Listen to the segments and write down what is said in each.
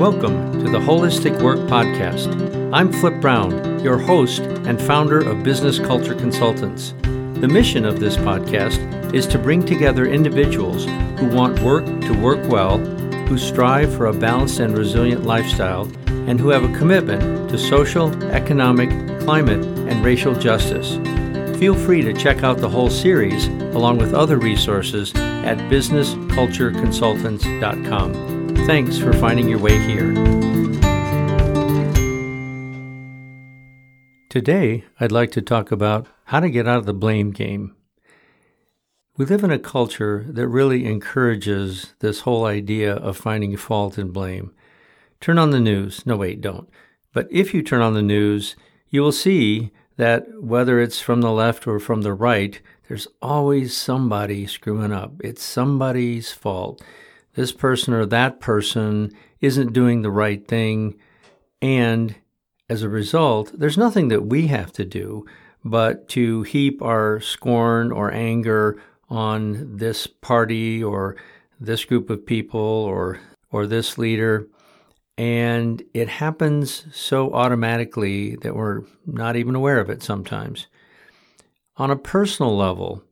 Welcome to the Holistic Work Podcast. I'm Flip Brown, your host and founder of Business Culture Consultants. The mission of this podcast is to bring together individuals who want work to work well, who strive for a balanced and resilient lifestyle, and who have a commitment to social, economic, climate, and racial justice. Feel free to check out the whole series along with other resources at businesscultureconsultants.com. Thanks for finding your way here. Today, I'd like to talk about how to get out of the blame game. We live in a culture that really encourages this whole idea of finding fault and blame. Turn on the news. No, wait, don't. But if you turn on the news, you will see that whether it's from the left or from the right, there's always somebody screwing up. It's somebody's fault. This person or that person isn't doing the right thing. And as a result, there's nothing that we have to do but to heap our scorn or anger on this party or this group of people or or this leader and it happens so automatically that we're not even aware of it sometimes. On a personal level,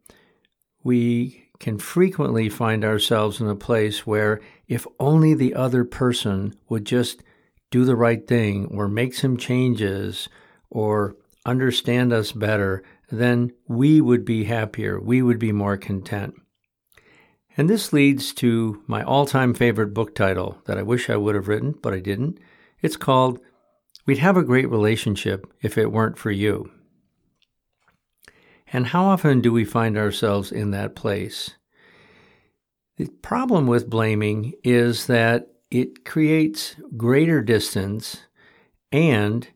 we can frequently find ourselves in a place where if only the other person would just do the right thing or make some changes or understand us better, then we would be happier. We would be more content. And this leads to my all time favorite book title that I wish I would have written, but I didn't. It's called We'd Have a Great Relationship If It Weren't for You. And how often do we find ourselves in that place? The problem with blaming is that it creates greater distance and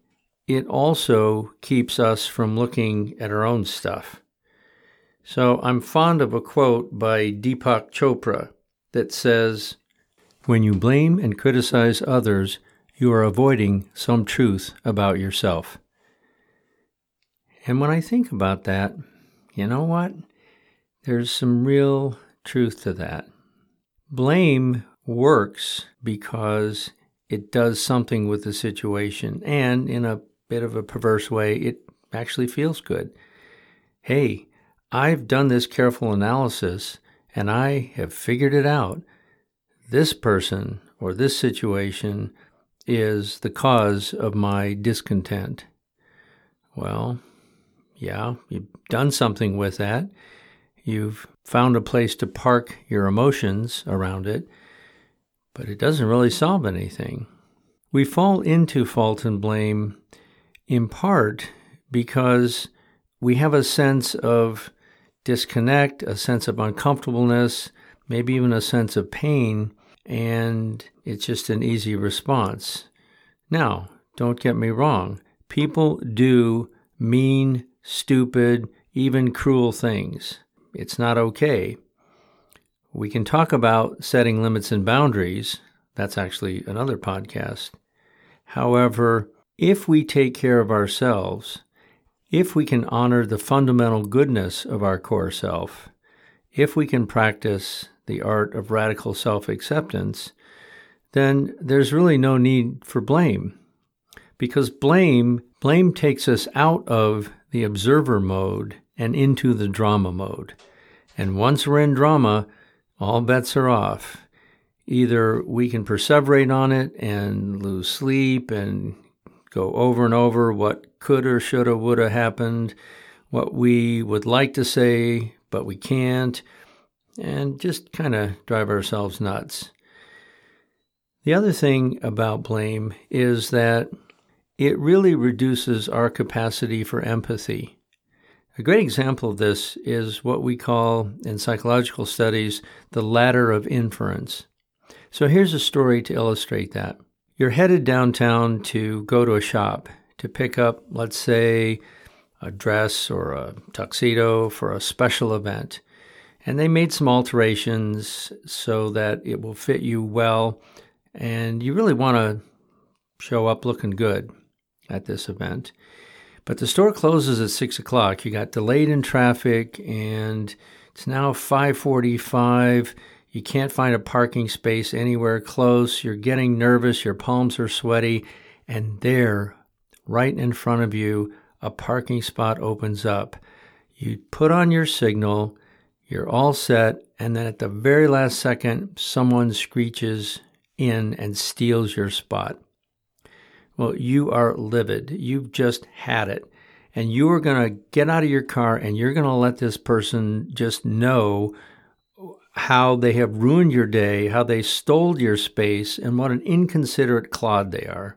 it also keeps us from looking at our own stuff. So I'm fond of a quote by Deepak Chopra that says, When you blame and criticize others, you are avoiding some truth about yourself. And when I think about that, you know what? There's some real truth to that. Blame works because it does something with the situation, and in a bit of a perverse way, it actually feels good. Hey, I've done this careful analysis and I have figured it out. This person or this situation is the cause of my discontent. Well, yeah, you've done something with that. You've found a place to park your emotions around it, but it doesn't really solve anything. We fall into fault and blame in part because we have a sense of disconnect, a sense of uncomfortableness, maybe even a sense of pain, and it's just an easy response. Now, don't get me wrong, people do mean, stupid, even cruel things. It's not okay. We can talk about setting limits and boundaries. That's actually another podcast. However, if we take care of ourselves, if we can honor the fundamental goodness of our core self, if we can practice the art of radical self acceptance, then there's really no need for blame. Because blame, blame takes us out of the observer mode and into the drama mode. And once we're in drama, all bets are off. Either we can perseverate on it and lose sleep and go over and over what could or should have, would have happened, what we would like to say, but we can't, and just kind of drive ourselves nuts. The other thing about blame is that it really reduces our capacity for empathy. A great example of this is what we call in psychological studies the ladder of inference. So here's a story to illustrate that. You're headed downtown to go to a shop to pick up, let's say, a dress or a tuxedo for a special event. And they made some alterations so that it will fit you well. And you really want to show up looking good at this event. But the store closes at six o'clock. You got delayed in traffic, and it's now five forty-five. You can't find a parking space anywhere close. You're getting nervous. Your palms are sweaty. And there, right in front of you, a parking spot opens up. You put on your signal. You're all set. And then at the very last second, someone screeches in and steals your spot. Well, you are livid. You've just had it. And you are going to get out of your car and you're going to let this person just know how they have ruined your day, how they stole your space, and what an inconsiderate clod they are.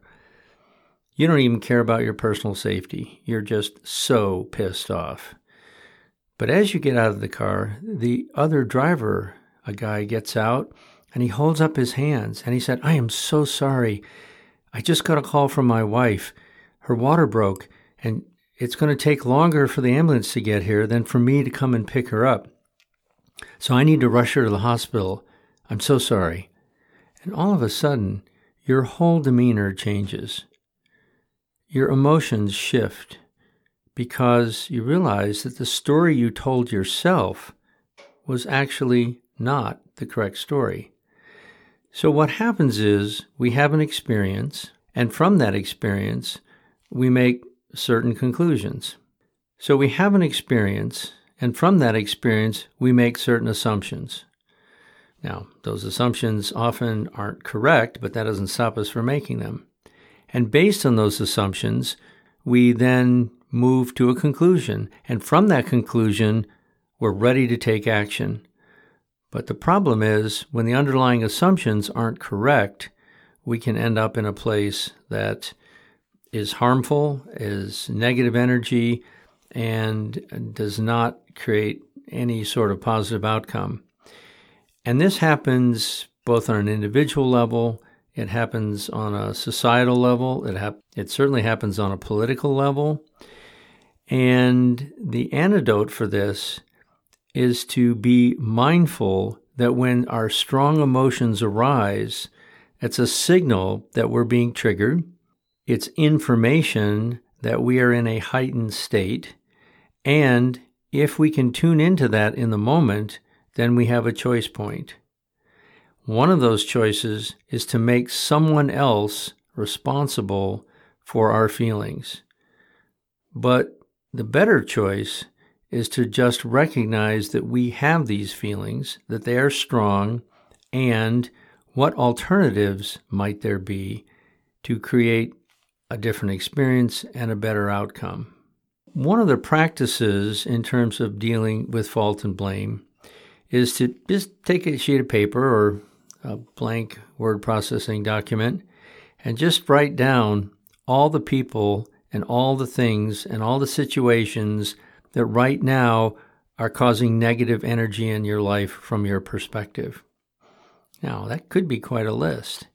You don't even care about your personal safety. You're just so pissed off. But as you get out of the car, the other driver, a guy, gets out and he holds up his hands and he said, I am so sorry. I just got a call from my wife. Her water broke and it's going to take longer for the ambulance to get here than for me to come and pick her up. So I need to rush her to the hospital. I'm so sorry. And all of a sudden, your whole demeanor changes. Your emotions shift because you realize that the story you told yourself was actually not the correct story. So, what happens is we have an experience, and from that experience, we make certain conclusions. So, we have an experience, and from that experience, we make certain assumptions. Now, those assumptions often aren't correct, but that doesn't stop us from making them. And based on those assumptions, we then move to a conclusion. And from that conclusion, we're ready to take action. But the problem is, when the underlying assumptions aren't correct, we can end up in a place that is harmful, is negative energy, and does not create any sort of positive outcome. And this happens both on an individual level, it happens on a societal level, it, it certainly happens on a political level. And the antidote for this is to be mindful that when our strong emotions arise, it's a signal that we're being triggered. It's information that we are in a heightened state. And if we can tune into that in the moment, then we have a choice point. One of those choices is to make someone else responsible for our feelings. But the better choice is to just recognize that we have these feelings, that they are strong, and what alternatives might there be to create a different experience and a better outcome. One of the practices in terms of dealing with fault and blame is to just take a sheet of paper or a blank word processing document and just write down all the people and all the things and all the situations that right now are causing negative energy in your life from your perspective. Now, that could be quite a list.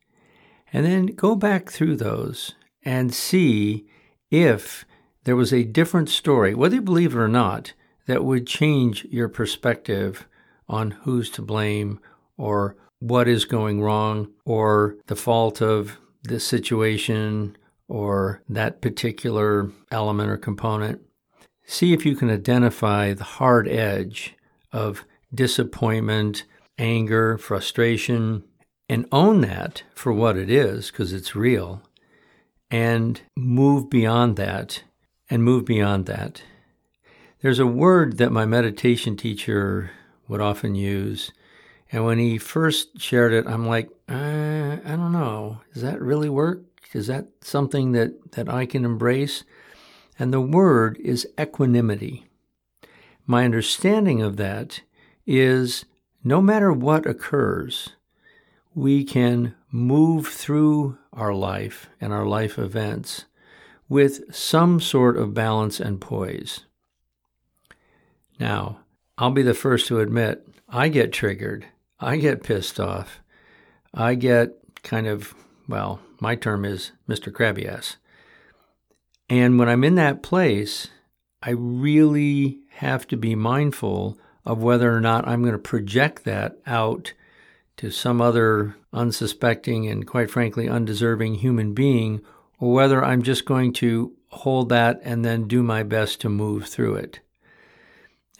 And then go back through those and see if there was a different story, whether you believe it or not, that would change your perspective on who's to blame or what is going wrong or the fault of this situation or that particular element or component. See if you can identify the hard edge of disappointment, anger, frustration, and own that for what it is because it's real and move beyond that and move beyond that. There's a word that my meditation teacher would often use. And when he first shared it, I'm like, uh, I don't know. Does that really work? Is that something that, that I can embrace? And the word is equanimity. My understanding of that is no matter what occurs, we can move through our life and our life events with some sort of balance and poise. Now, I'll be the first to admit I get triggered. I get pissed off. I get kind of, well, my term is Mr. Crabby Ass. And when I'm in that place, I really have to be mindful of whether or not I'm going to project that out to some other unsuspecting and quite frankly undeserving human being or whether I'm just going to hold that and then do my best to move through it.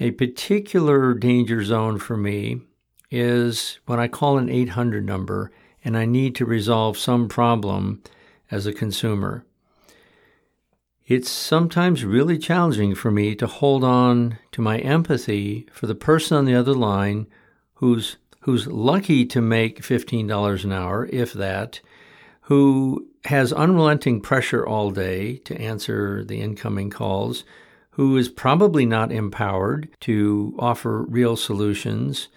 A particular danger zone for me is when I call an 800 number and I need to resolve some problem as a consumer. It's sometimes really challenging for me to hold on to my empathy for the person on the other line who's who's lucky to make $15 an hour, if that, who has unrelenting pressure all day to answer the incoming calls, who is probably not empowered to offer real solutions.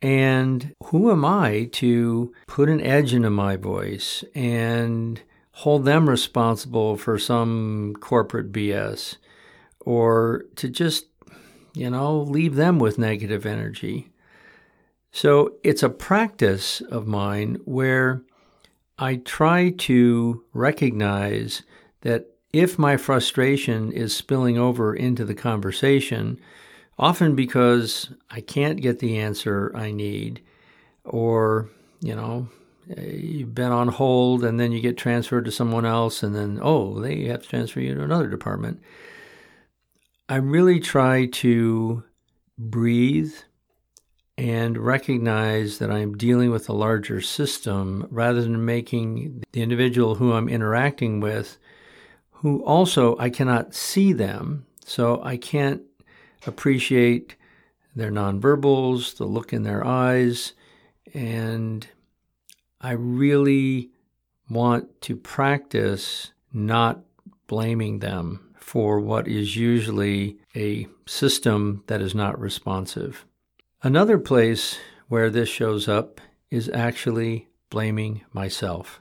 And who am I to put an edge into my voice and hold them responsible for some corporate BS or to just, you know, leave them with negative energy? So it's a practice of mine where I try to recognize that if my frustration is spilling over into the conversation, often because I can't get the answer I need, or, you know, you've been on hold and then you get transferred to someone else, and then, oh, they have to transfer you to another department. I really try to breathe and recognize that I'm dealing with a larger system rather than making the individual who I'm interacting with, who also I cannot see them, so I can't appreciate their nonverbals, the look in their eyes, and I really want to practice not blaming them for what is usually a system that is not responsive. Another place where this shows up is actually blaming myself.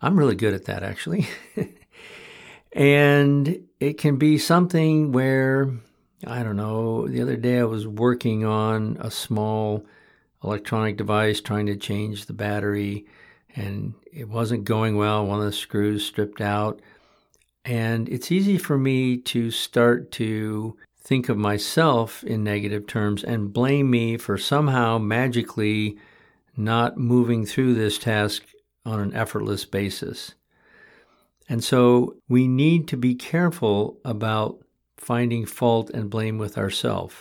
I'm really good at that, actually. and it can be something where, I don't know, the other day I was working on a small electronic device trying to change the battery, and it wasn't going well. One of the screws stripped out. And it's easy for me to start to think of myself in negative terms and blame me for somehow magically not moving through this task on an effortless basis. And so we need to be careful about finding fault and blame with ourselves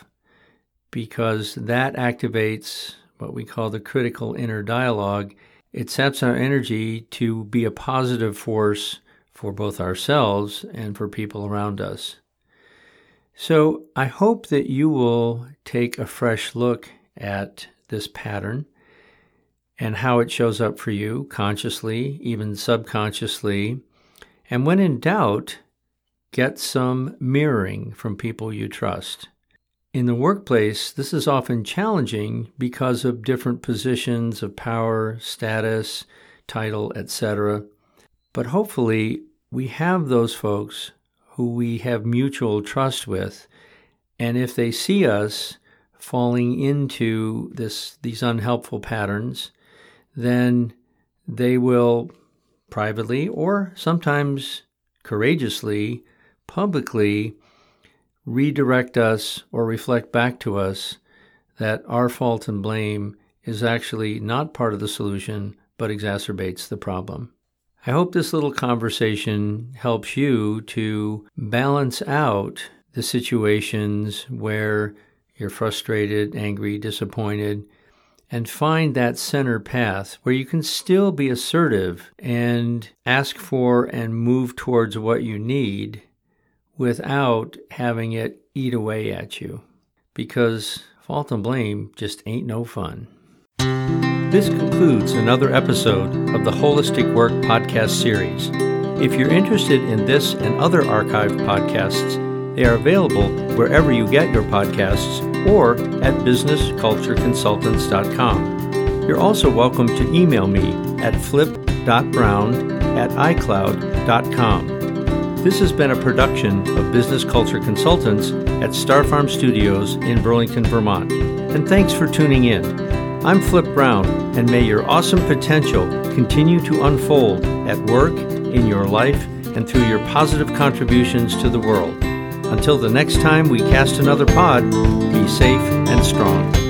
because that activates what we call the critical inner dialogue. It sets our energy to be a positive force for both ourselves and for people around us. So I hope that you will take a fresh look at this pattern and how it shows up for you consciously, even subconsciously. And when in doubt, get some mirroring from people you trust. In the workplace, this is often challenging because of different positions of power, status, title, etc. But hopefully, we have those folks who we have mutual trust with. And if they see us falling into this these unhelpful patterns, then they will privately or sometimes courageously, publicly redirect us or reflect back to us that our fault and blame is actually not part of the solution but exacerbates the problem. I hope this little conversation helps you to balance out the situations where you're frustrated, angry, disappointed, and find that center path where you can still be assertive and ask for and move towards what you need without having it eat away at you. Because fault and blame just ain't no fun. This concludes another episode of the Holistic Work podcast series. If you're interested in this and other archived podcasts, they are available wherever you get your podcasts or at businesscultureconsultants.com. You're also welcome to email me at flip.brown at icloud.com. This has been a production of Business Culture Consultants at Star Farm Studios in Burlington, Vermont. And thanks for tuning in. I'm Flip Brown, and may your awesome potential continue to unfold at work, in your life, and through your positive contributions to the world. Until the next time we cast another pod, be safe and strong.